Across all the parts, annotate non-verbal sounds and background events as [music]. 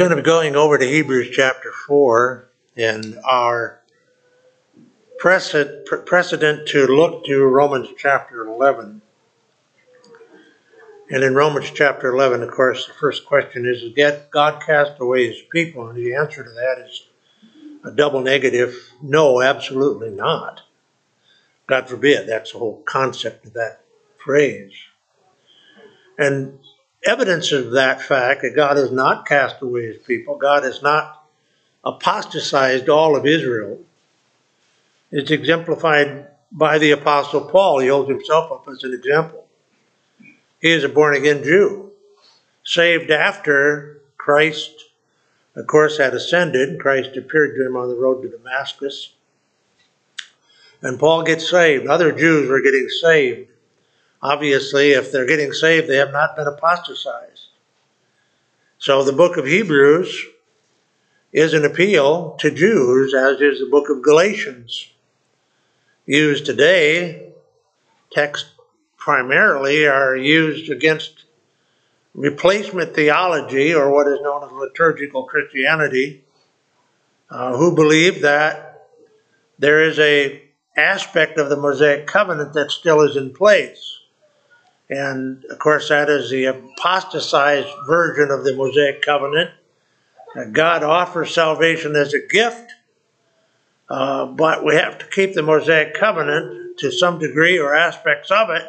going to be going over to Hebrews chapter 4 and our precedent, precedent to look to Romans chapter 11. And in Romans chapter 11, of course, the first question is, Did God cast away his people? And the answer to that is a double negative no, absolutely not. God forbid, that's the whole concept of that phrase. And evidence of that fact that God has not cast away his people, God has not apostatized all of Israel, is exemplified by the Apostle Paul. He holds himself up as an example. He is a born again Jew, saved after Christ, of course, had ascended. Christ appeared to him on the road to Damascus. And Paul gets saved. Other Jews were getting saved Obviously, if they're getting saved, they have not been apostatized. So the book of Hebrews is an appeal to Jews, as is the book of Galatians. Used today, texts primarily are used against replacement theology, or what is known as liturgical Christianity, uh, who believe that there is a aspect of the Mosaic covenant that still is in place. And of course, that is the apostatized version of the Mosaic covenant. God offers salvation as a gift, uh, but we have to keep the Mosaic covenant to some degree or aspects of it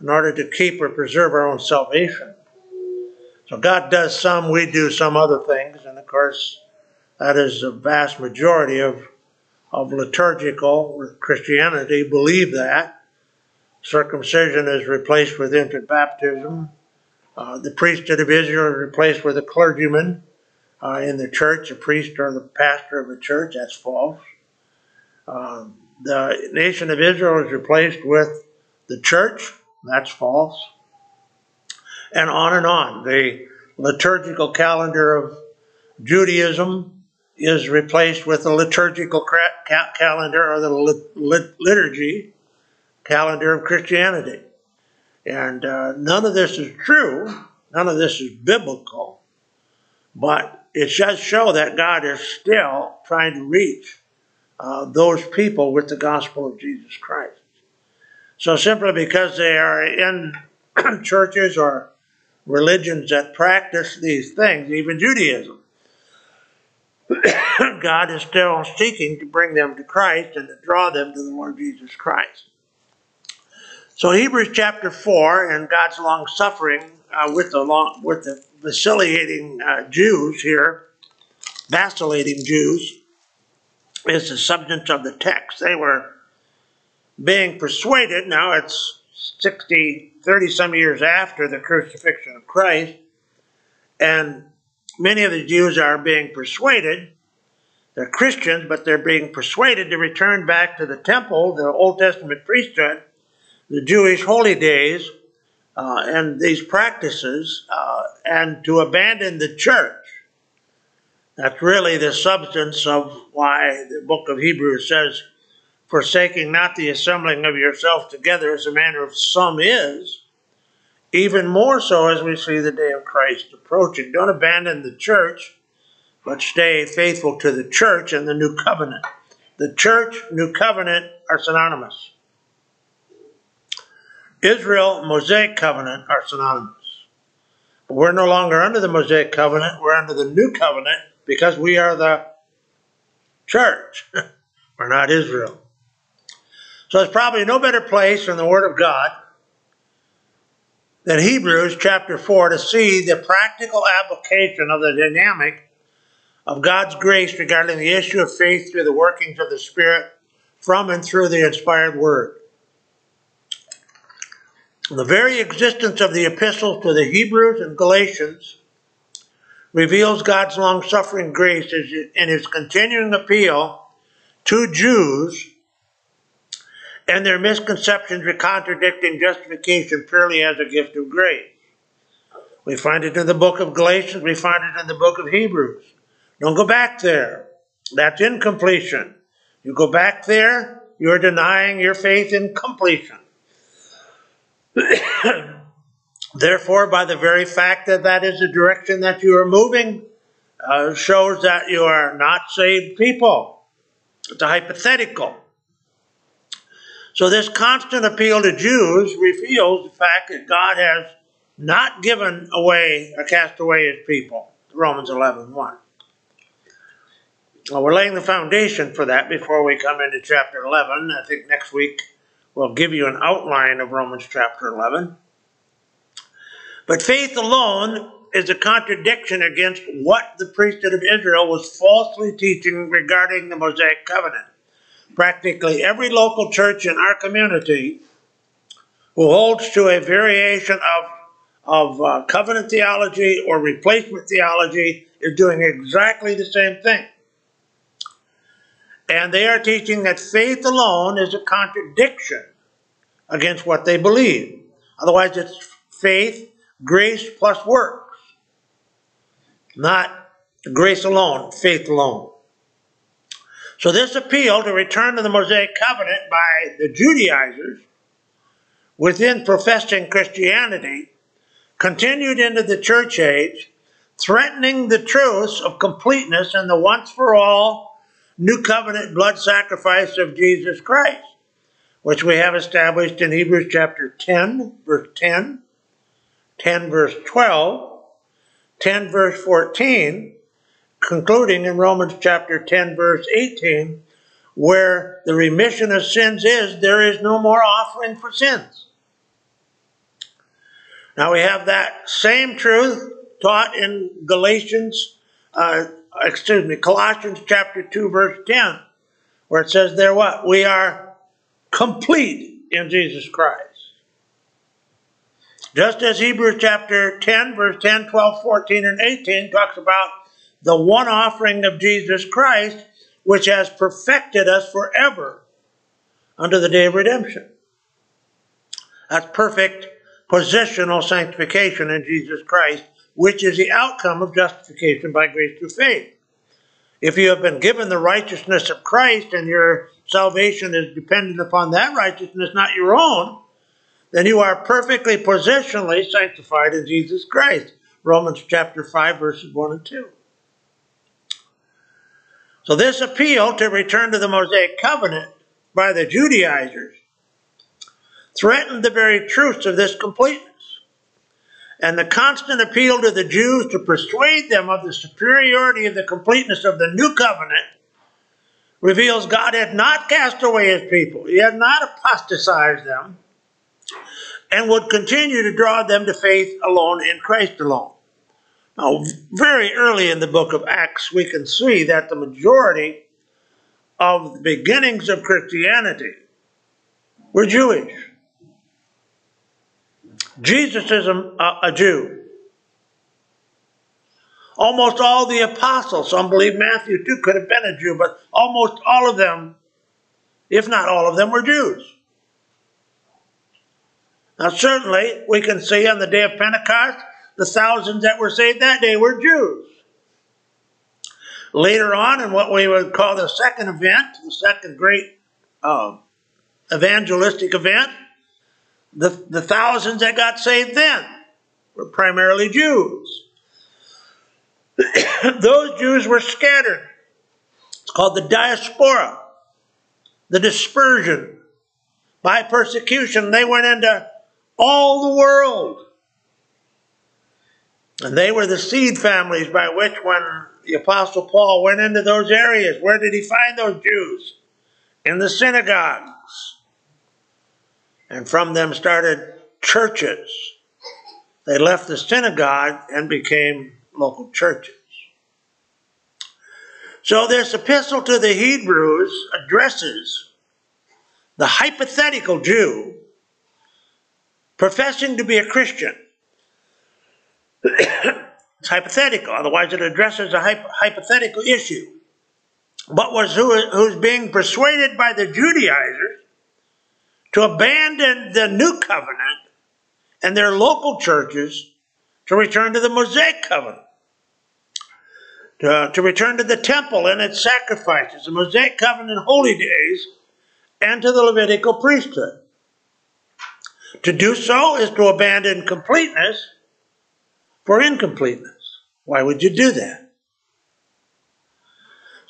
in order to keep or preserve our own salvation. So God does some, we do some other things, and of course, that is the vast majority of, of liturgical Christianity believe that. Circumcision is replaced with infant baptism. Uh, the priesthood of Israel is replaced with a clergyman uh, in the church, a priest or the pastor of a church. That's false. Uh, the nation of Israel is replaced with the church. That's false. And on and on. The liturgical calendar of Judaism is replaced with the liturgical calendar or the liturgy calendar of Christianity. And uh, none of this is true, none of this is biblical, but it does show that God is still trying to reach uh, those people with the gospel of Jesus Christ. So simply because they are in [clears throat] churches or religions that practice these things, even Judaism, [clears throat] God is still seeking to bring them to Christ and to draw them to the Lord Jesus Christ. So Hebrews chapter four and God's long suffering uh, with the long, with the vacillating uh, Jews here, vacillating Jews, is the subject of the text. They were being persuaded. Now it's 60, 30 some years after the crucifixion of Christ, and many of the Jews are being persuaded. They're Christians, but they're being persuaded to return back to the temple, the Old Testament priesthood the Jewish holy days uh, and these practices uh, and to abandon the church. That's really the substance of why the book of Hebrews says, Forsaking not the assembling of yourself together as a manner of some is, even more so as we see the day of Christ approaching. Don't abandon the church, but stay faithful to the church and the new covenant. The church, new covenant are synonymous. Israel, Mosaic covenant are synonymous. But we're no longer under the Mosaic covenant, we're under the new covenant because we are the church. [laughs] we're not Israel. So there's probably no better place in the Word of God than Hebrews chapter 4 to see the practical application of the dynamic of God's grace regarding the issue of faith through the workings of the Spirit from and through the inspired Word. The very existence of the epistles to the Hebrews and Galatians reveals God's long suffering grace in his continuing appeal to Jews and their misconceptions of contradicting justification purely as a gift of grace. We find it in the book of Galatians, we find it in the book of Hebrews. Don't go back there. That's incompletion. You go back there, you're denying your faith in completion. [coughs] Therefore, by the very fact that that is the direction that you are moving, uh, shows that you are not saved people. It's a hypothetical. So, this constant appeal to Jews reveals the fact that God has not given away or cast away his people. Romans 11 1. Well, we're laying the foundation for that before we come into chapter 11. I think next week we'll give you an outline of Romans chapter 11. But faith alone is a contradiction against what the priesthood of Israel was falsely teaching regarding the Mosaic covenant. Practically every local church in our community who holds to a variation of, of uh, covenant theology or replacement theology is doing exactly the same thing. And they are teaching that faith alone is a contradiction against what they believe. Otherwise, it's faith, grace plus works. Not grace alone, faith alone. So, this appeal to return to the Mosaic covenant by the Judaizers within professing Christianity continued into the church age, threatening the truths of completeness and the once for all new covenant blood sacrifice of Jesus Christ, which we have established in Hebrews chapter 10, verse 10, 10, verse 12, 10 verse 14, concluding in Romans chapter 10 verse 18, where the remission of sins is, there is no more offering for sins. Now we have that same truth taught in Galatians, uh, Uh, excuse me, Colossians chapter 2 verse 10, where it says there what? We are complete in Jesus Christ. Just as Hebrews chapter 10, verse 10, 12, 14, and 18 talks about the one offering of Jesus Christ, which has perfected us forever unto the day of redemption. That's perfect positional sanctification in Jesus Christ, which is the outcome of justification by grace through faith. If you have been given the righteousness of Christ and your salvation is dependent upon that righteousness, not your own, then you are perfectly positionally sanctified in Jesus Christ. Romans chapter 5, verses 1 and 2. So, this appeal to return to the Mosaic covenant by the Judaizers threatened the very truths of this completeness. And the constant appeal to the Jews to persuade them of the superiority of the completeness of the new covenant reveals God had not cast away his people, he had not apostatized them and would continue to draw them to faith alone in Christ alone. Now, very early in the book of Acts, we can see that the majority of the beginnings of Christianity were Jewish. Jesus is a, a Jew. Almost all the apostles, some believe Matthew too could have been a Jew, but almost all of them, if not all of them, were Jews. Now, certainly, we can see on the day of Pentecost, the thousands that were saved that day were Jews. Later on, in what we would call the second event, the second great uh, evangelistic event, the, the thousands that got saved then were primarily Jews. [coughs] Those Jews were scattered. It's called the diaspora, the dispersion. By persecution, they went into all the world. And they were the seed families by which, when the Apostle Paul went into those areas, where did he find those Jews? In the synagogues. And from them started churches. They left the synagogue and became local churches. So, this epistle to the Hebrews addresses the hypothetical Jew professing to be a Christian. [coughs] it's hypothetical, otherwise, it addresses a hypothetical issue. But was who, who's being persuaded by the Judaizers to abandon the new covenant and their local churches to return to the Mosaic covenant, to, to return to the temple and its sacrifices, the Mosaic covenant and holy days, and to the Levitical priesthood. To do so is to abandon completeness for incompleteness. Why would you do that?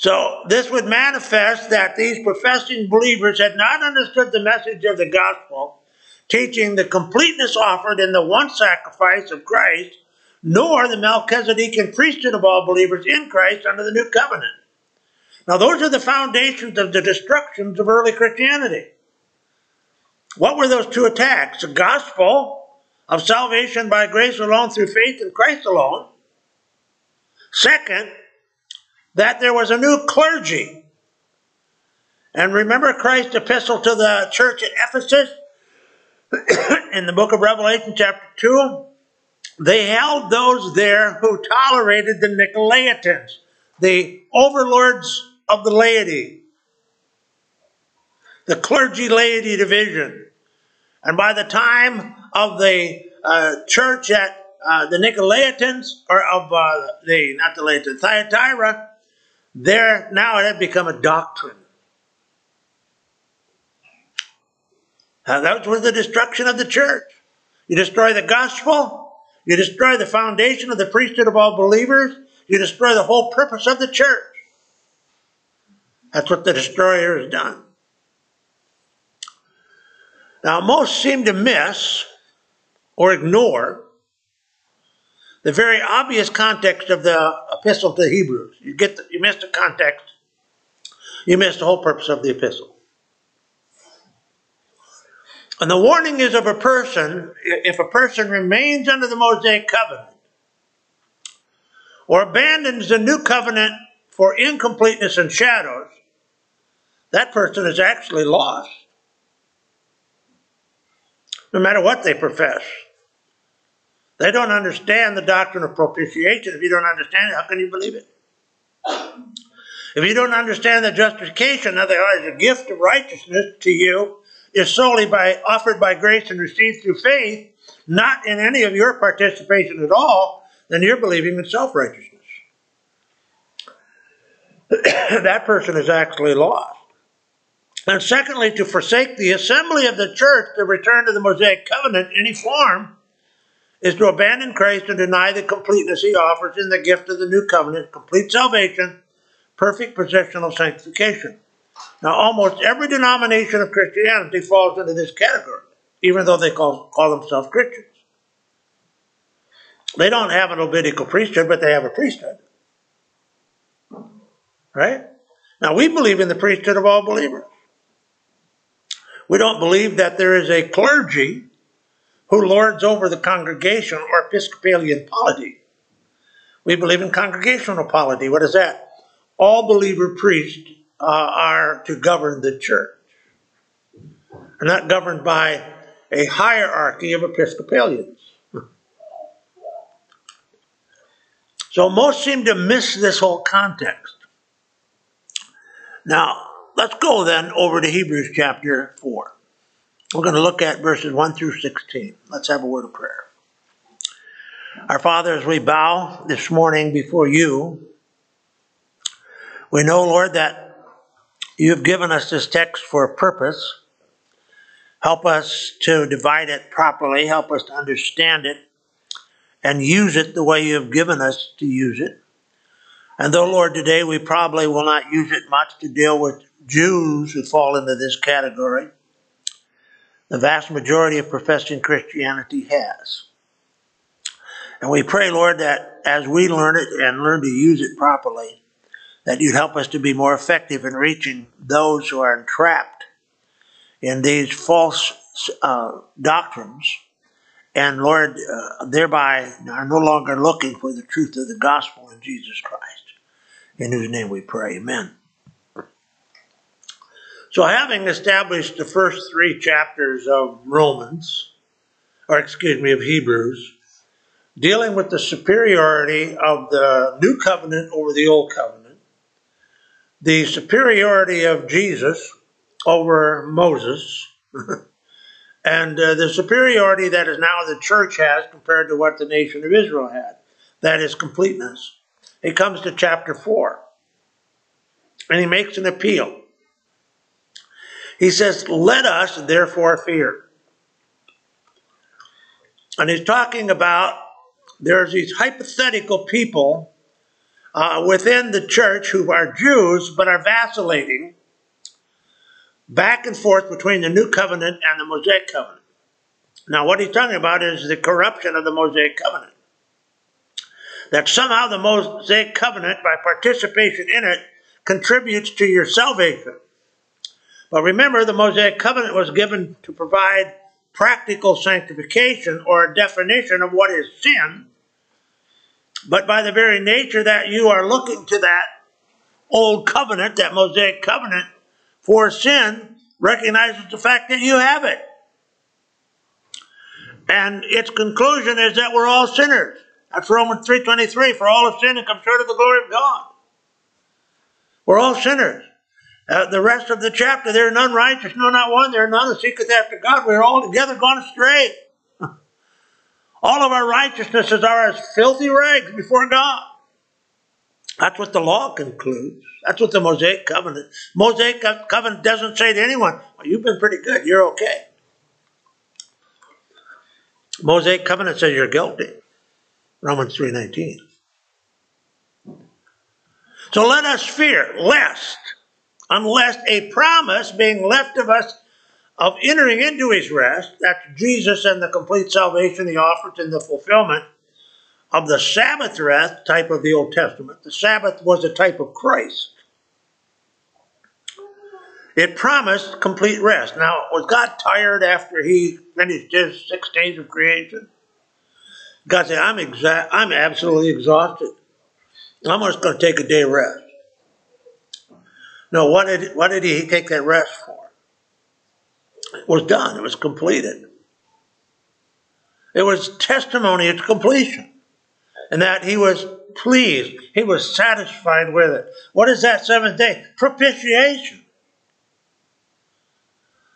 So this would manifest that these professing believers had not understood the message of the gospel, teaching the completeness offered in the one sacrifice of Christ, nor the Melchizedekian priesthood of all believers in Christ under the new covenant. Now, those are the foundations of the destructions of early Christianity. What were those two attacks? The gospel of salvation by grace alone through faith in Christ alone. Second, that there was a new clergy. And remember Christ's epistle to the church at Ephesus [coughs] in the book of Revelation, chapter 2? They held those there who tolerated the Nicolaitans, the overlords of the laity, the clergy laity division. And by the time of the uh, church at uh, the Nicolaitans, or of uh, the, not the Laitans, Thyatira, there now it had become a doctrine. Uh, that was the destruction of the church. You destroy the gospel, you destroy the foundation of the priesthood of all believers, you destroy the whole purpose of the church. That's what the destroyer has done. Now, most seem to miss or ignore the very obvious context of the epistle to the Hebrews. You get the, you miss the context, you miss the whole purpose of the epistle. And the warning is of a person, if a person remains under the Mosaic covenant or abandons the new covenant for incompleteness and shadows, that person is actually lost. No matter what they profess. They don't understand the doctrine of propitiation. If you don't understand it, how can you believe it? If you don't understand that justification, otherwise a gift of righteousness to you is solely by offered by grace and received through faith, not in any of your participation at all, then you're believing in self-righteousness. [coughs] that person is actually lost. And secondly, to forsake the assembly of the church to return to the Mosaic covenant in any form is to abandon Christ and deny the completeness he offers in the gift of the new covenant, complete salvation, perfect positional sanctification. Now, almost every denomination of Christianity falls into this category, even though they call, call themselves Christians. They don't have an Levitical priesthood, but they have a priesthood. Right? Now, we believe in the priesthood of all believers. We don't believe that there is a clergy who lords over the congregation or Episcopalian polity. We believe in congregational polity. What is that? All believer priests uh, are to govern the church. They're not governed by a hierarchy of Episcopalians. So most seem to miss this whole context. Now, let's go then over to Hebrews chapter 4. We're going to look at verses 1 through 16. Let's have a word of prayer. Our Father, as we bow this morning before you, we know, Lord, that you have given us this text for a purpose. Help us to divide it properly, help us to understand it, and use it the way you have given us to use it. And though, Lord, today we probably will not use it much to deal with Jews who fall into this category, the vast majority of professing Christianity has. And we pray, Lord, that as we learn it and learn to use it properly, that you'd help us to be more effective in reaching those who are entrapped in these false uh, doctrines, and Lord, uh, thereby are no longer looking for the truth of the gospel in Jesus Christ. In whose name we pray, amen. So, having established the first three chapters of Romans, or excuse me, of Hebrews, dealing with the superiority of the new covenant over the old covenant, the superiority of Jesus over Moses, [laughs] and uh, the superiority that is now the church has compared to what the nation of Israel had. That is completeness. He comes to chapter 4, and he makes an appeal. He says, Let us therefore fear. And he's talking about there's these hypothetical people uh, within the church who are Jews but are vacillating back and forth between the new covenant and the Mosaic covenant. Now, what he's talking about is the corruption of the Mosaic covenant. That somehow the Mosaic covenant, by participation in it, contributes to your salvation. But remember, the Mosaic covenant was given to provide practical sanctification or a definition of what is sin. But by the very nature that you are looking to that old covenant, that Mosaic covenant, for sin, recognizes the fact that you have it. And its conclusion is that we're all sinners. That's Romans 3.23. For all have sinned and come short of the glory of God. We're all sinners. Uh, the rest of the chapter, there are none righteous, no, not one. There are none that seeketh after God. We're all together gone astray. [laughs] all of our righteousnesses are as filthy rags before God. That's what the law concludes. That's what the Mosaic covenant. Mosaic covenant doesn't say to anyone, well, "You've been pretty good. You're okay." Mosaic covenant says you're guilty. Romans three nineteen. So let us fear lest unless a promise being left of us of entering into his rest, that's Jesus and the complete salvation he offers in the fulfillment of the Sabbath rest type of the Old Testament. The Sabbath was a type of Christ. It promised complete rest. Now, was God tired after he finished his six days of creation? God said, I'm, exa- I'm absolutely exhausted. I'm just going to take a day rest. No, what did, what did he take that rest for? It was done. It was completed. It was testimony of completion. And that he was pleased. He was satisfied with it. What is that seventh day? Propitiation.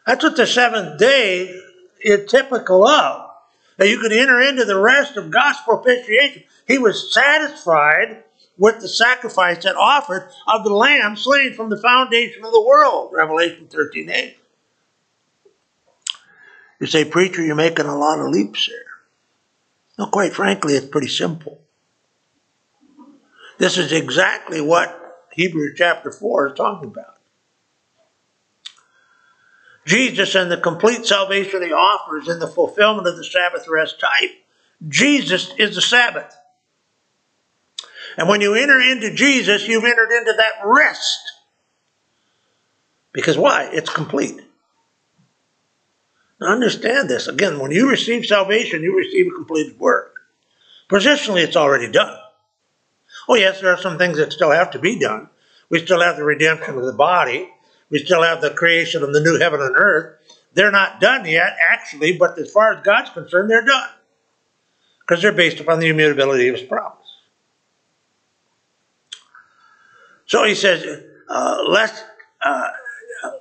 That's what the seventh day is typical of. That you could enter into the rest of God's propitiation. He was satisfied with the sacrifice that offered of the lamb slain from the foundation of the world. Revelation 13 8. You say, Preacher, you're making a lot of leaps here. No, quite frankly, it's pretty simple. This is exactly what Hebrews chapter 4 is talking about. Jesus and the complete salvation he offers in the fulfillment of the Sabbath rest type. Jesus is the Sabbath. And when you enter into Jesus, you've entered into that rest. Because why? It's complete. Now understand this. Again, when you receive salvation, you receive a completed work. Positionally, it's already done. Oh, yes, there are some things that still have to be done. We still have the redemption of the body. We still have the creation of the new heaven and earth. They're not done yet, actually, but as far as God's concerned, they're done. Because they're based upon the immutability of his promise. So he says, uh, lest, uh,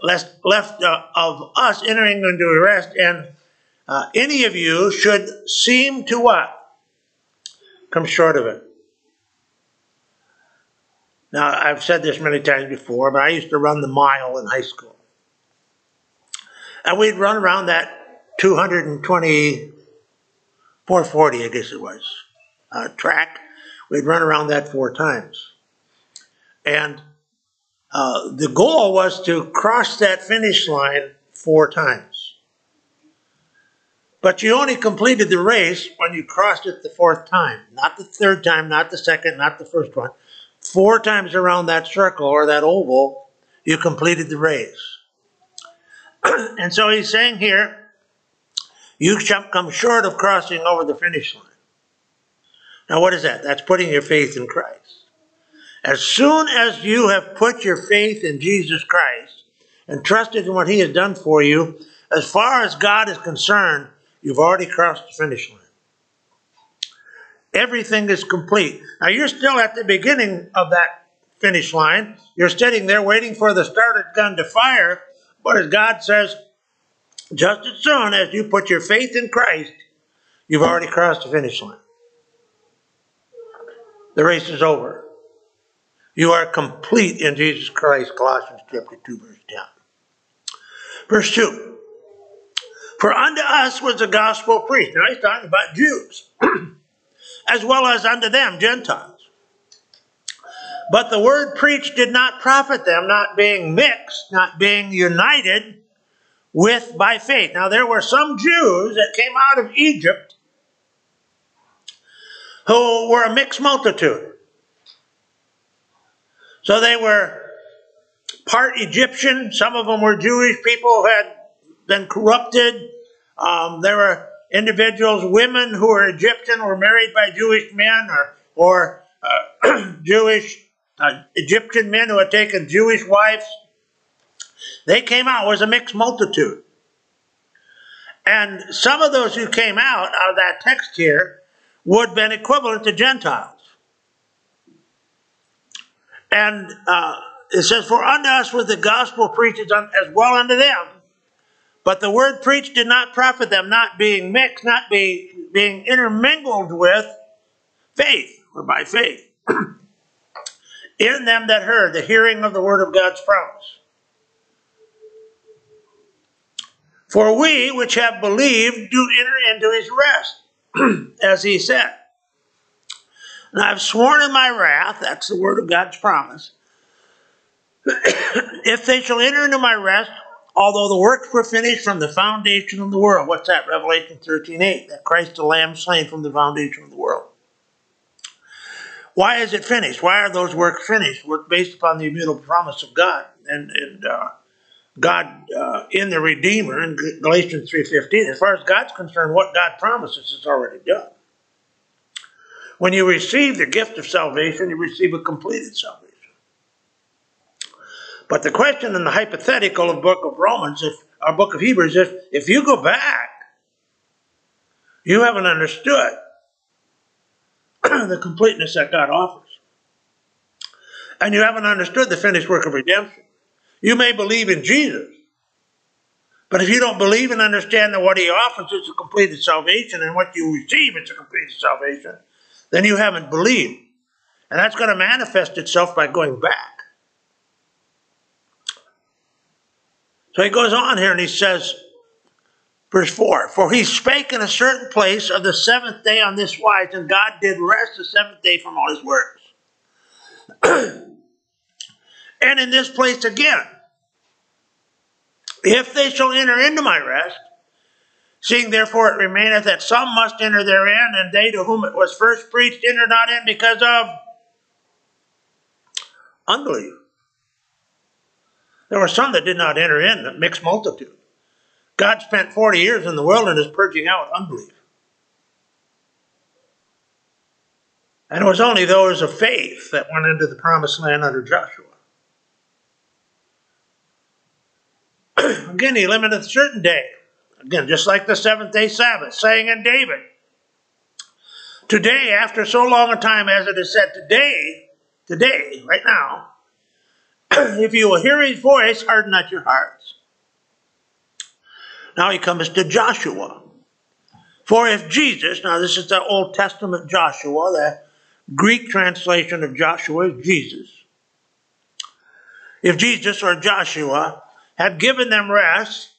lest left uh, of us entering into rest, and uh, any of you should seem to what? Come short of it. Now, I've said this many times before, but I used to run the mile in high school. And we'd run around that 220, 440, I guess it was, uh, track. We'd run around that four times. And uh, the goal was to cross that finish line four times. But you only completed the race when you crossed it the fourth time, not the third time, not the second, not the first one. Four times around that circle or that oval, you completed the race. [clears throat] and so he's saying here, you come short of crossing over the finish line. Now, what is that? That's putting your faith in Christ. As soon as you have put your faith in Jesus Christ and trusted in what He has done for you, as far as God is concerned, you've already crossed the finish line. Everything is complete. Now you're still at the beginning of that finish line. You're sitting there waiting for the started gun to fire. But as God says, just as soon as you put your faith in Christ, you've already crossed the finish line. The race is over. You are complete in Jesus Christ, Colossians chapter 2, verse 10. Verse 2. For unto us was the gospel preached. Now he's talking about Jews, [clears throat] as well as unto them, Gentiles. But the word preached did not profit them, not being mixed, not being united with by faith. Now, there were some Jews that came out of Egypt who were a mixed multitude. So they were part Egyptian. Some of them were Jewish people who had been corrupted. Um, there were individuals, women who were Egyptian, were married by Jewish men, or or uh, [clears throat] Jewish uh, Egyptian men who had taken Jewish wives. They came out, it was a mixed multitude. And some of those who came out out of that text here would have been equivalent to Gentiles. And uh, it says, For unto us was the gospel preached as well unto them. But the word preached did not profit them, not being mixed, not be, being intermingled with faith, or by faith. [clears throat] in them that heard the hearing of the word of God's promise. For we which have believed do enter into his rest, [clears throat] as he said. And I've sworn in my wrath, that's the word of God's promise, [coughs] if they shall enter into my rest, although the works were finished from the foundation of the world. What's that? Revelation 13 8. That Christ the Lamb slain from the foundation of the world. Why is it finished? Why are those works finished? Work based upon the immutable promise of God. And, and uh, God uh, in the Redeemer in Galatians 3.15. As far as God's concerned, what God promises is already done. When you receive the gift of salvation, you receive a completed salvation. But the question in the hypothetical of book of Romans, if our book of Hebrews, if if you go back, you haven't understood [clears throat] the completeness that God offers. And you haven't understood the finished work of redemption. You may believe in Jesus, but if you don't believe and understand that what he offers is a completed salvation and what you receive is a completed salvation, then you haven't believed. And that's going to manifest itself by going back. So he goes on here and he says, verse 4 For he spake in a certain place of the seventh day on this wise, and God did rest the seventh day from all his works. [clears throat] and in this place again, if they shall enter into my rest, seeing therefore it remaineth that some must enter therein, and they to whom it was first preached enter not in because of unbelief. There were some that did not enter in, the mixed multitude. God spent 40 years in the wilderness purging out unbelief. And it was only those of faith that went into the promised land under Joshua. [clears throat] Again, he limited a certain day. Again, just like the seventh day Sabbath, saying in David, Today, after so long a time as it is said, today, today, right now, [clears throat] if you will hear his voice, harden not your hearts. Now he comes to Joshua. For if Jesus, now this is the Old Testament Joshua, the Greek translation of Joshua is Jesus. If Jesus or Joshua had given them rest,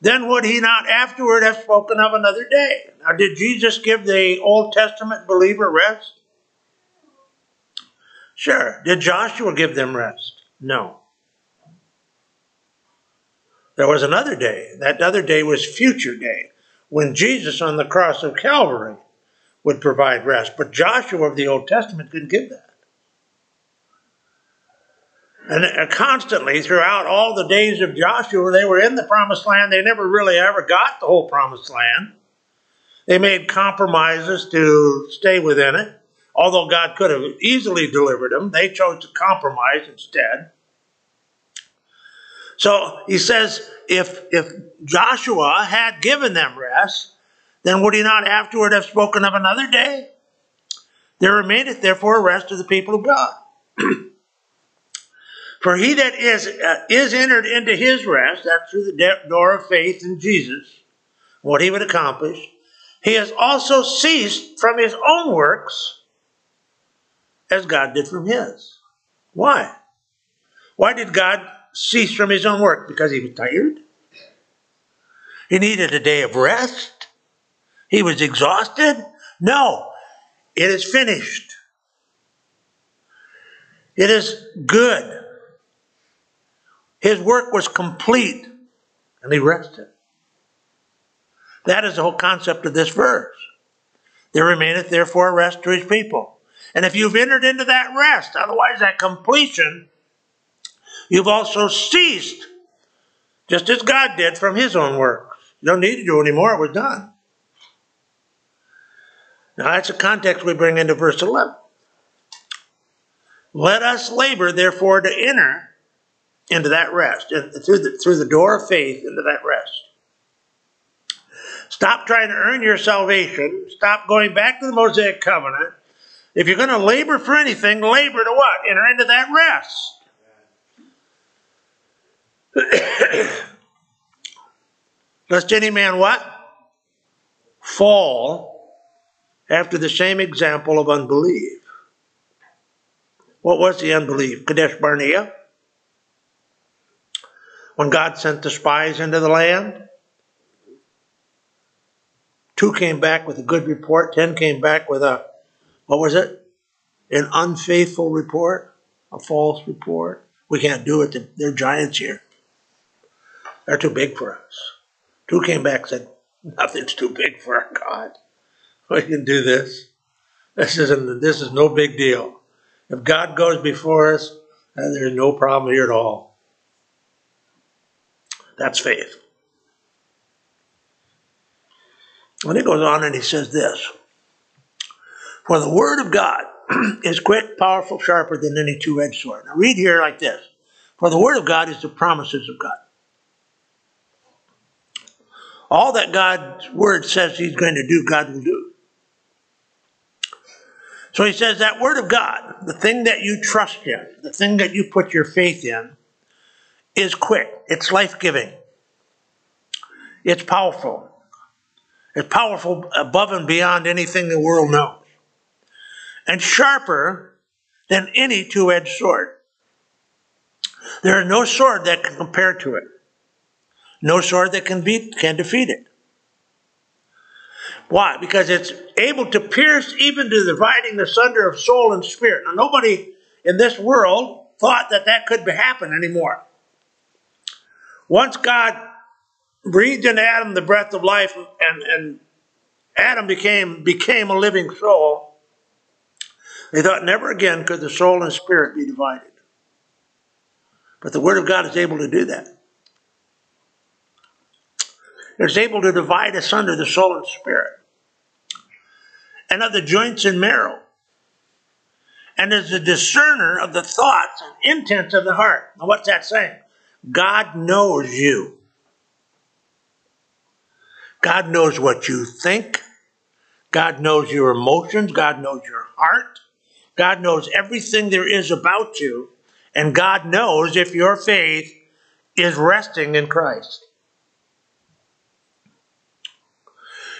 then would he not afterward have spoken of another day? Now, did Jesus give the Old Testament believer rest? Sure. Did Joshua give them rest? No. There was another day. That other day was future day, when Jesus on the cross of Calvary would provide rest. But Joshua of the Old Testament didn't give that. And uh, constantly throughout all the days of Joshua, they were in the promised land. They never really ever got the whole promised land. They made compromises to stay within it. Although God could have easily delivered them, they chose to compromise instead. So he says, if, if Joshua had given them rest, then would he not afterward have spoken of another day? There remaineth therefore a rest of the people of God. [clears throat] For he that is, uh, is entered into his rest, that's through the door of faith in Jesus, what he would accomplish, he has also ceased from his own works as God did from his. Why? Why did God cease from his own work? Because he was tired? He needed a day of rest? He was exhausted? No, it is finished. It is good. His work was complete, and he rested. That is the whole concept of this verse. There remaineth therefore rest to his people. And if you've entered into that rest, otherwise that completion, you've also ceased, just as God did from his own works. You don't need to do anymore, it was done. Now that's the context we bring into verse 11. Let us labor, therefore, to enter into that rest, through the, through the door of faith into that rest. Stop trying to earn your salvation. Stop going back to the Mosaic covenant. If you're going to labor for anything, labor to what? Enter into that rest. [coughs] Lest any man what? Fall after the same example of unbelief. What was the unbelief? Kadesh Barnea? When God sent the spies into the land? Two came back with a good report, ten came back with a, what was it? An unfaithful report, a false report. We can't do it. They're giants here. They're too big for us. Two came back and said, Nothing's too big for our God. We can do this. This isn't this is no big deal. If God goes before us, there's no problem here at all. That's faith. And he goes on and he says this For the word of God [clears throat] is quick, powerful, sharper than any two edged sword. Now read here like this For the word of God is the promises of God. All that God's word says he's going to do, God will do. So he says that word of God, the thing that you trust in, the thing that you put your faith in, is quick. It's life giving. It's powerful. It's powerful above and beyond anything the world knows. And sharper than any two edged sword. There is no sword that can compare to it. No sword that can beat can defeat it. Why? Because it's able to pierce even to the dividing asunder of soul and spirit. Now, nobody in this world thought that that could happen anymore. Once God breathed in Adam the breath of life, and, and Adam became became a living soul, they thought never again could the soul and spirit be divided. But the Word of God is able to do that. It's able to divide asunder the soul and spirit, and of the joints and marrow, and is a discerner of the thoughts and intents of the heart. Now, what's that saying? God knows you. God knows what you think. God knows your emotions. God knows your heart. God knows everything there is about you. And God knows if your faith is resting in Christ.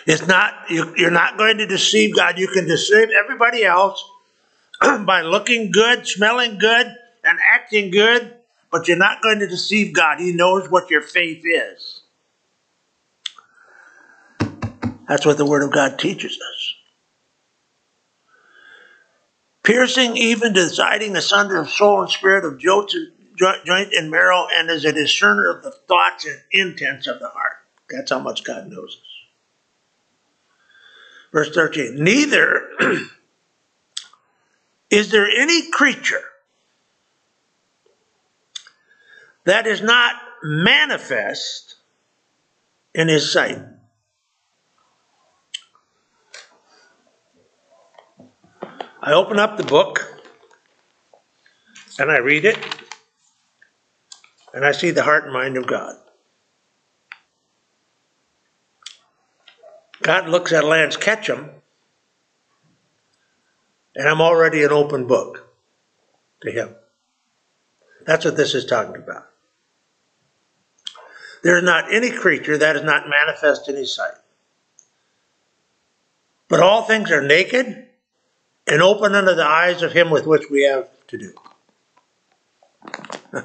It's not, you're not going to deceive God. You can deceive everybody else [clears throat] by looking good, smelling good, and acting good, but you're not going to deceive God. He knows what your faith is. That's what the Word of God teaches us. Piercing even deciding asunder of soul and spirit, of joint and marrow, and is a discerner of the thoughts and intents of the heart. That's how much God knows us. Verse 13 Neither [clears throat] is there any creature that is not manifest in his sight. I open up the book and I read it and I see the heart and mind of God. God looks at Lance Ketchum, and I'm already an open book to him. That's what this is talking about. There is not any creature that is not manifest in his sight. But all things are naked and open under the eyes of him with which we have to do. [laughs]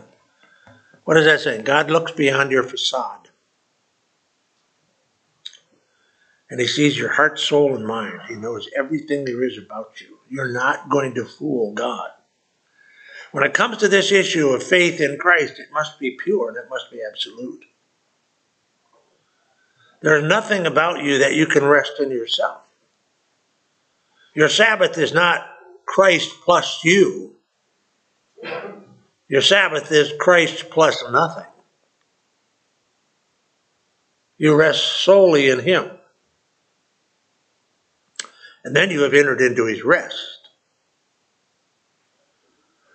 what is that saying? God looks beyond your facade. and he sees your heart, soul, and mind. He knows everything there is about you. You're not going to fool God. When it comes to this issue of faith in Christ, it must be pure and it must be absolute. There's nothing about you that you can rest in yourself. Your Sabbath is not Christ plus you. Your Sabbath is Christ plus nothing. You rest solely in Him. And then you have entered into His rest.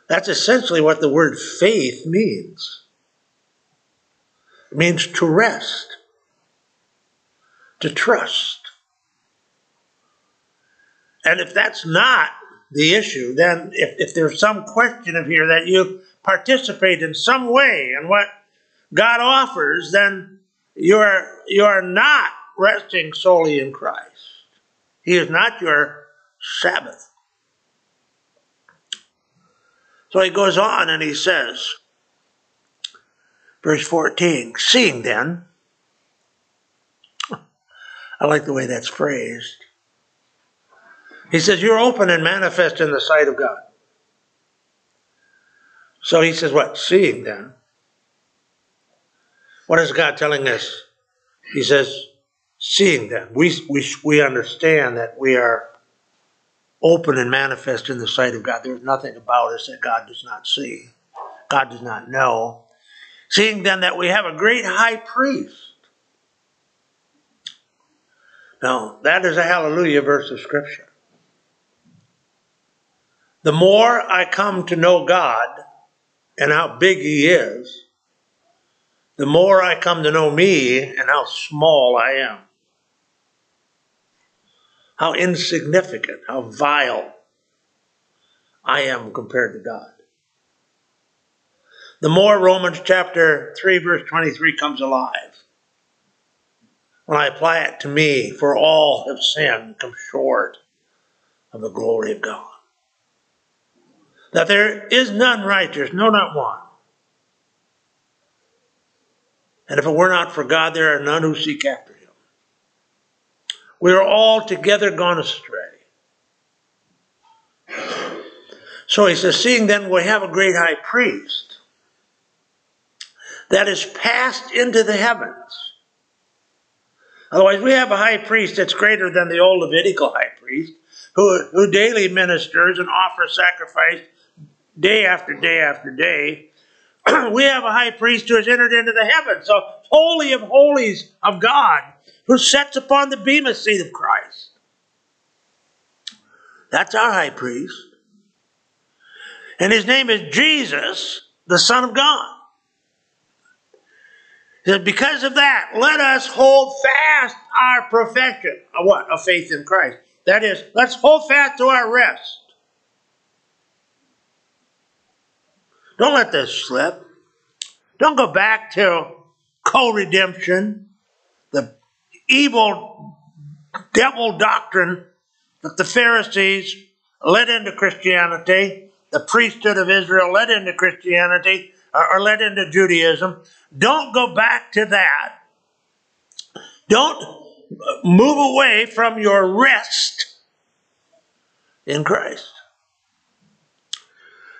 That's essentially what the word faith means. It means to rest, to trust. And if that's not the issue, then if, if there's some question of here that you participate in some way in what God offers, then you are, you are not resting solely in Christ. He is not your Sabbath. So he goes on and he says, verse 14, seeing then, I like the way that's phrased. He says, You're open and manifest in the sight of God. So he says, What? Seeing then. What is God telling us? He says, Seeing then. We, we, we understand that we are open and manifest in the sight of God. There's nothing about us that God does not see, God does not know. Seeing then that we have a great high priest. Now, that is a hallelujah verse of Scripture. The more I come to know God and how big He is, the more I come to know me and how small I am. How insignificant, how vile I am compared to God. The more Romans chapter 3, verse 23 comes alive, when I apply it to me, for all have sinned, come short of the glory of God that there is none righteous, no, not one. And if it were not for God, there are none who seek after him. We are all together gone astray. So he says, Seeing then we have a great high priest that is passed into the heavens. Otherwise, we have a high priest that's greater than the old Levitical high priest who, who daily ministers and offers sacrifice day after day after day. [clears throat] we have a high priest who has entered into the heavens, so holy of holies of God, who sits upon the bema seat of Christ. That's our high priest. And his name is Jesus, the Son of God. Because of that, let us hold fast our profession of what? Of faith in Christ. That is, let's hold fast to our rest. Don't let this slip. Don't go back to co redemption, the evil devil doctrine that the Pharisees led into Christianity, the priesthood of Israel led into Christianity, or led into Judaism. Don't go back to that. Don't move away from your rest in Christ.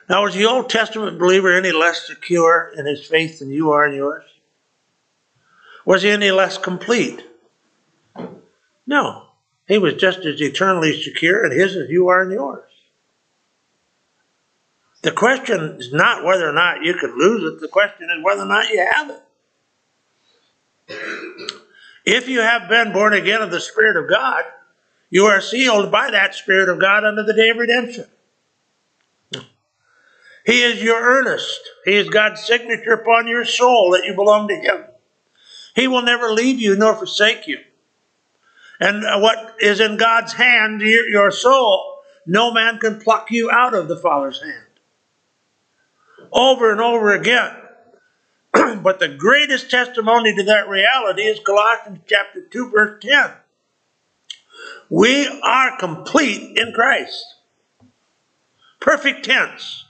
Now, was the Old Testament believer any less secure in his faith than you are in yours? Was he any less complete? No. He was just as eternally secure in his as you are in yours. The question is not whether or not you could lose it, the question is whether or not you have it. If you have been born again of the Spirit of God, you are sealed by that Spirit of God under the day of redemption. He is your earnest. He is God's signature upon your soul that you belong to Him. He will never leave you nor forsake you. And what is in God's hand, your soul, no man can pluck you out of the Father's hand. Over and over again. [clears throat] but the greatest testimony to that reality is Colossians chapter 2, verse 10. We are complete in Christ. Perfect tense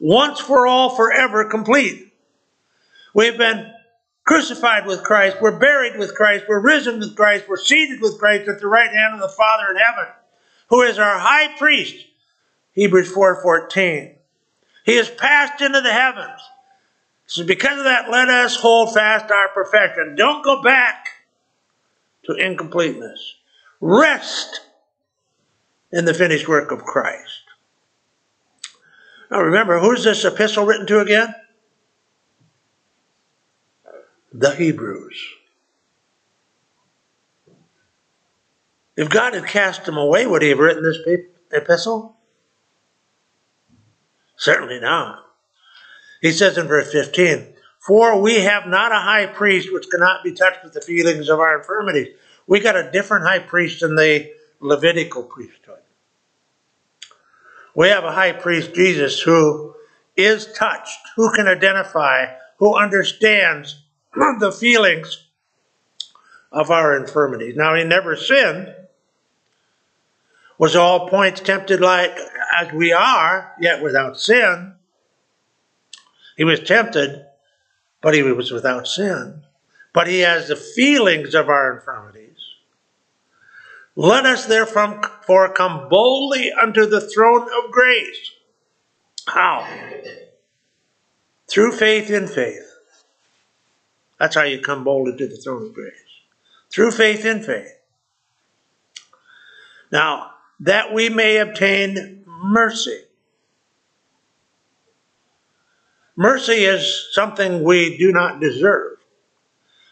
once for all, forever complete. We've been crucified with Christ, we're buried with Christ, we're risen with Christ, we're seated with Christ at the right hand of the Father in heaven, who is our high priest. Hebrews 4:14. He has passed into the heavens. So because of that, let us hold fast our profession. Don't go back to incompleteness. Rest in the finished work of Christ. Now remember, who's this epistle written to again? The Hebrews. If God had cast them away, would he have written this epistle? Certainly not. He says in verse 15, For we have not a high priest which cannot be touched with the feelings of our infirmities. We got a different high priest than the Levitical priesthood. We have a high priest, Jesus, who is touched, who can identify, who understands [clears throat] the feelings of our infirmities. Now, he never sinned, was all points tempted like as we are, yet without sin. He was tempted, but he was without sin. But he has the feelings of our infirmities. Let us therefore come boldly unto the throne of grace. How? Through faith in faith. That's how you come boldly to the throne of grace. Through faith in faith. Now, that we may obtain mercy. Mercy is something we do not deserve.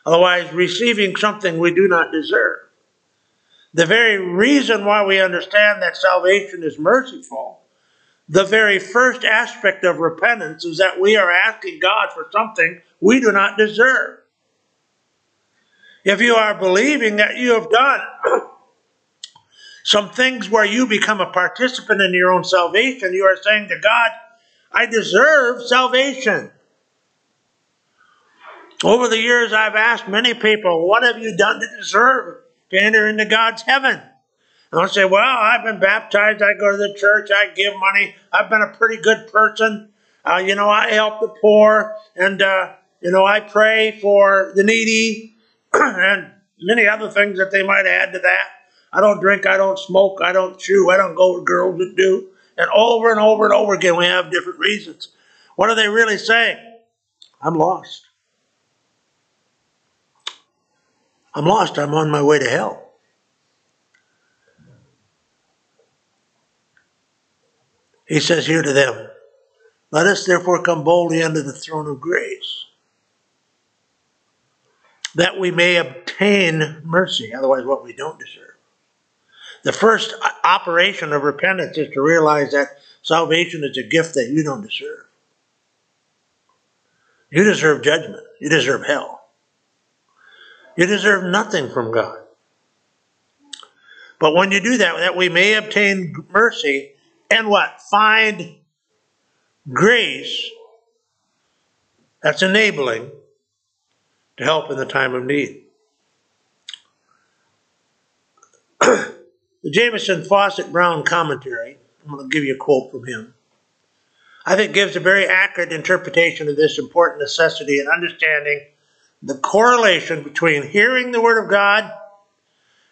Otherwise, receiving something we do not deserve. The very reason why we understand that salvation is merciful, the very first aspect of repentance is that we are asking God for something we do not deserve. If you are believing that you have done some things where you become a participant in your own salvation, you are saying to God, I deserve salvation. Over the years, I've asked many people, What have you done to deserve to enter into God's heaven. And I'll say, well, I've been baptized. I go to the church. I give money. I've been a pretty good person. Uh, you know, I help the poor. And, uh, you know, I pray for the needy [clears throat] and many other things that they might add to that. I don't drink. I don't smoke. I don't chew. I don't go with girls that do. And over and over and over again, we have different reasons. What are they really saying? I'm lost. I'm lost. I'm on my way to hell. He says here to them, Let us therefore come boldly unto the throne of grace, that we may obtain mercy, otherwise, what we don't deserve. The first operation of repentance is to realize that salvation is a gift that you don't deserve. You deserve judgment, you deserve hell. You deserve nothing from God. But when you do that, that we may obtain mercy and what? Find grace that's enabling to help in the time of need. [clears throat] the Jamieson Fausset Brown commentary, I'm going to give you a quote from him. I think gives a very accurate interpretation of this important necessity and understanding the correlation between hearing the Word of God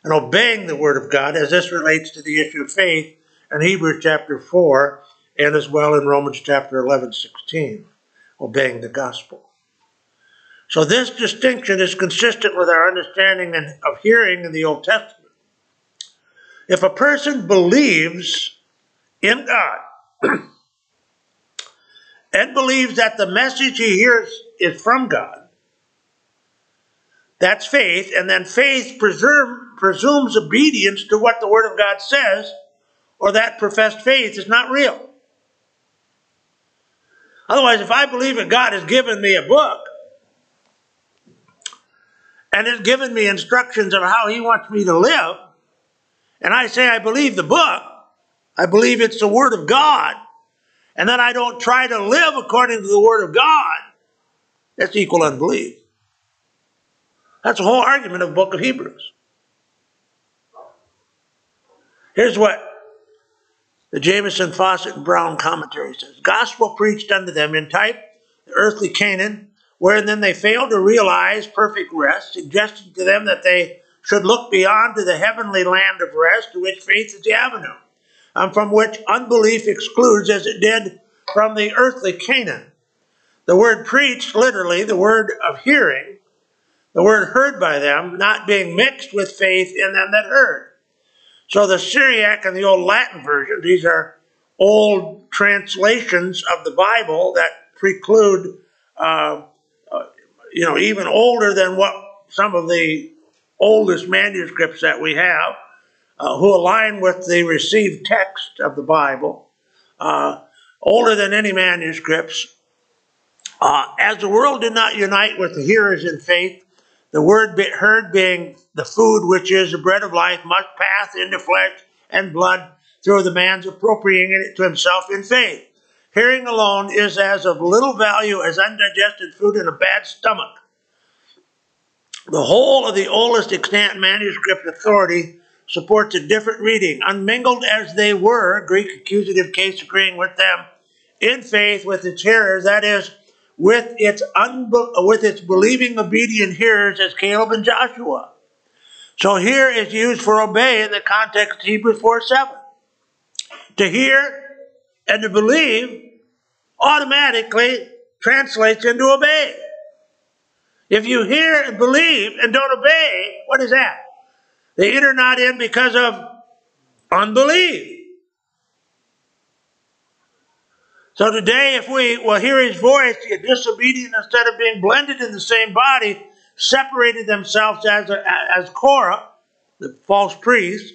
and obeying the Word of God as this relates to the issue of faith in Hebrews chapter 4 and as well in Romans chapter 11, 16, obeying the gospel. So this distinction is consistent with our understanding of hearing in the Old Testament. If a person believes in God [clears throat] and believes that the message he hears is from God, that's faith. And then faith presume, presumes obedience to what the Word of God says, or that professed faith is not real. Otherwise, if I believe that God has given me a book and has given me instructions of how He wants me to live, and I say I believe the book, I believe it's the Word of God, and then I don't try to live according to the Word of God, that's equal unbelief. That's the whole argument of the book of Hebrews. Here's what the Jamieson Fausset Brown commentary says Gospel preached unto them in type the earthly Canaan, wherein then they failed to realize perfect rest, suggesting to them that they should look beyond to the heavenly land of rest to which faith is the avenue, and from which unbelief excludes as it did from the earthly Canaan. The word preached, literally, the word of hearing, the word heard by them, not being mixed with faith in them that heard. So the Syriac and the Old Latin version, these are old translations of the Bible that preclude, uh, uh, you know, even older than what some of the oldest manuscripts that we have, uh, who align with the received text of the Bible, uh, older than any manuscripts. Uh, as the world did not unite with the hearers in faith, the word heard being the food which is the bread of life must pass into flesh and blood through the man's appropriating it to himself in faith. Hearing alone is as of little value as undigested food in a bad stomach. The whole of the oldest extant manuscript authority supports a different reading. Unmingled as they were, Greek accusative case agreeing with them, in faith with its hearers, that is, with its, unbe- with its believing, obedient hearers as Caleb and Joshua. So here is used for obey in the context of Hebrews 4 7. To hear and to believe automatically translates into obey. If you hear and believe and don't obey, what is that? They enter not in because of unbelief. So today, if we will hear his voice, the disobedient, instead of being blended in the same body, separated themselves as, a, as Korah, the false priest,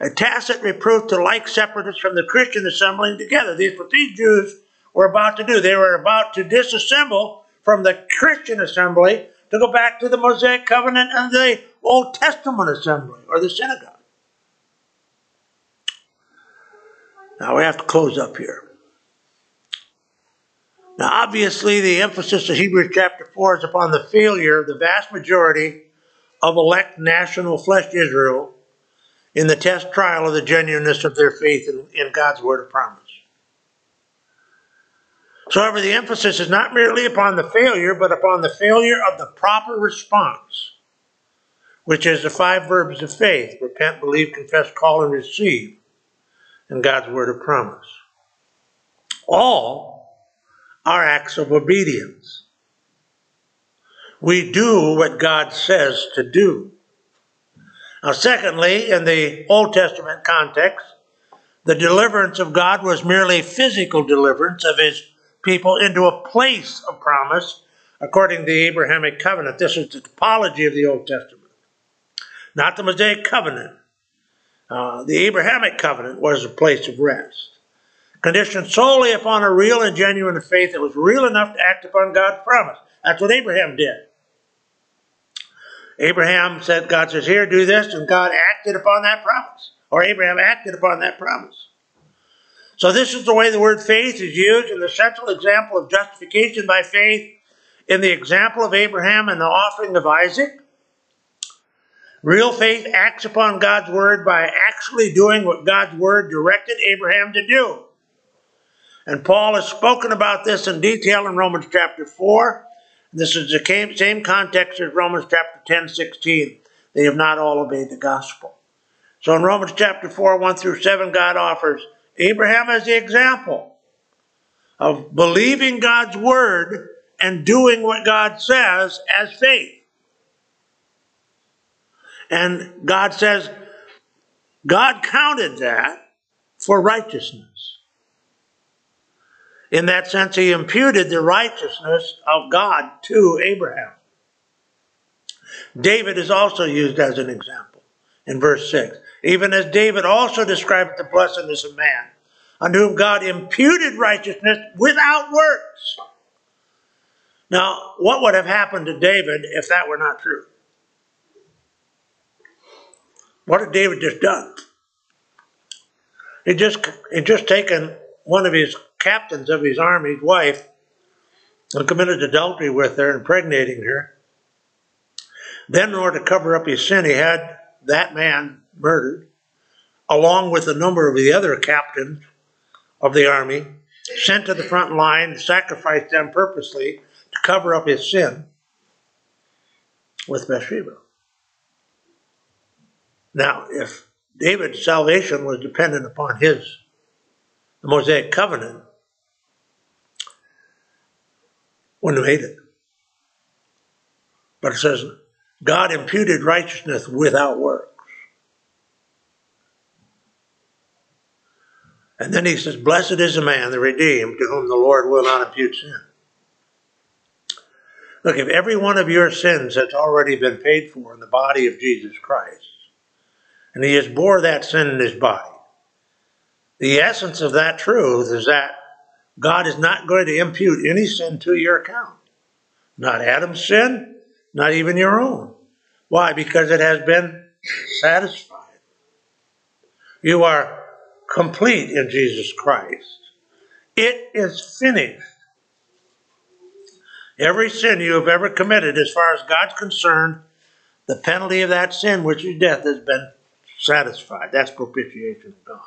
a tacit reproof to like separatists from the Christian assembling together. These what these Jews were about to do. They were about to disassemble from the Christian assembly to go back to the Mosaic covenant and the Old Testament assembly or the synagogue. Now we have to close up here. Now, obviously, the emphasis of Hebrews chapter 4 is upon the failure of the vast majority of elect national flesh Israel in the test trial of the genuineness of their faith in, in God's word of promise. So, however, the emphasis is not merely upon the failure, but upon the failure of the proper response, which is the five verbs of faith repent, believe, confess, call, and receive and God's word of promise. All are acts of obedience. We do what God says to do. Now, secondly, in the Old Testament context, the deliverance of God was merely physical deliverance of his people into a place of promise according to the Abrahamic covenant. This is the typology of the Old Testament, not the Mosaic covenant. Uh, the Abrahamic covenant was a place of rest, conditioned solely upon a real and genuine faith that was real enough to act upon God's promise. That's what Abraham did. Abraham said, God says, Here, do this, and God acted upon that promise. Or Abraham acted upon that promise. So this is the way the word faith is used in the central example of justification by faith in the example of Abraham and the offering of Isaac. Real faith acts upon God's word by actually doing what God's word directed Abraham to do. And Paul has spoken about this in detail in Romans chapter 4. This is the same context as Romans chapter 10, 16. They have not all obeyed the gospel. So in Romans chapter 4, 1 through 7, God offers Abraham as the example of believing God's word and doing what God says as faith. And God says, God counted that for righteousness. In that sense, he imputed the righteousness of God to Abraham. David is also used as an example in verse 6 even as David also described the blessedness of man, on whom God imputed righteousness without works. Now, what would have happened to David if that were not true? What had David just done? He just he just taken one of his captains of his army's wife and committed adultery with her, impregnating her. Then, in order to cover up his sin, he had that man murdered, along with a number of the other captains of the army, sent to the front line, sacrificed them purposely to cover up his sin with Bathsheba. Now, if David's salvation was dependent upon his the Mosaic covenant, Wouldn't have made it. But it says, God imputed righteousness without works. And then he says, Blessed is the man, the redeemed, to whom the Lord will not impute sin. Look, if every one of your sins has already been paid for in the body of Jesus Christ, and he has bore that sin in his body, the essence of that truth is that God is not going to impute any sin to your account. Not Adam's sin, not even your own. Why? Because it has been satisfied. You are complete in Jesus Christ. It is finished. Every sin you have ever committed, as far as God's concerned, the penalty of that sin, which is death, has been satisfied. That's propitiation of God.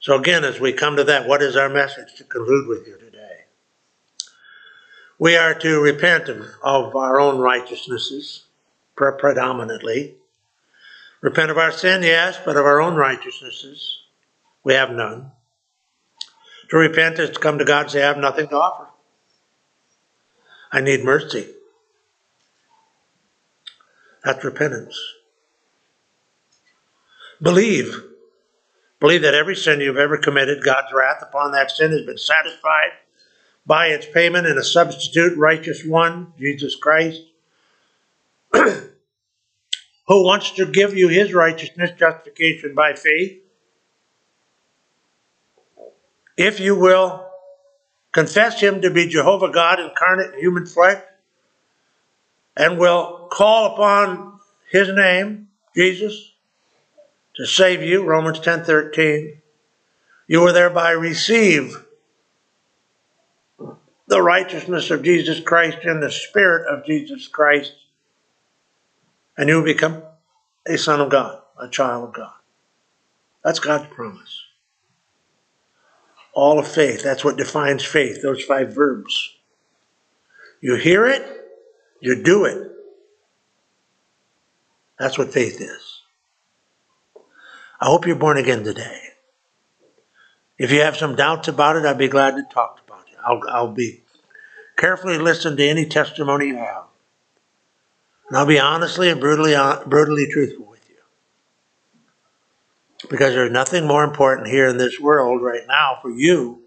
So, again, as we come to that, what is our message to conclude with you today? We are to repent of, our own righteousnesses, predominantly. Repent of our sin, yes, but of our own righteousnesses, we have none. To repent is to come to God and say, I have nothing to offer. I need mercy. That's repentance. Believe. Believe that every sin you've ever committed, God's wrath upon that sin has been satisfied by its payment in a substitute righteous one, Jesus Christ, [clears throat] who wants to give you his righteousness, justification by faith. If you will confess him to be Jehovah God incarnate in human flesh, and will call upon his name, Jesus, to save you, Romans 10:13, you will thereby receive the righteousness of Jesus Christ and the spirit of Jesus Christ, and you will become a son of God, a child of God. That's God's promise all of faith. That's what defines faith, those five verbs. You hear it, you do it. That's what faith is. I hope you're born again today. If you have some doubts about it, I'd be glad to talk about it. I'll, I'll be carefully listen to any testimony you have. And I'll be honestly and brutally, brutally truthful with you. because there's nothing more important here in this world right now for you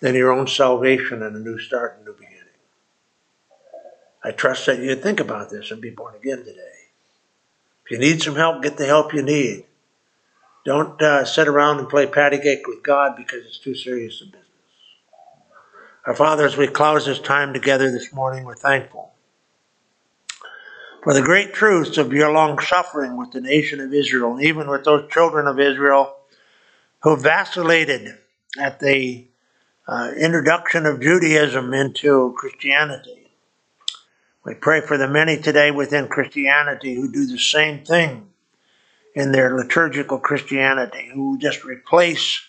than your own salvation and a new start and a new beginning. I trust that you'd think about this and be born again today. If you need some help, get the help you need. Don't uh, sit around and play patty cake with God because it's too serious a business. Our Father, as we close this time together this morning, we're thankful for the great truths of your long suffering with the nation of Israel, and even with those children of Israel who vacillated at the uh, introduction of Judaism into Christianity. We pray for the many today within Christianity who do the same thing in their liturgical Christianity, who just replace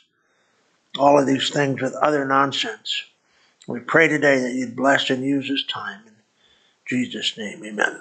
all of these things with other nonsense. We pray today that you'd bless and use this time. In Jesus' name, amen.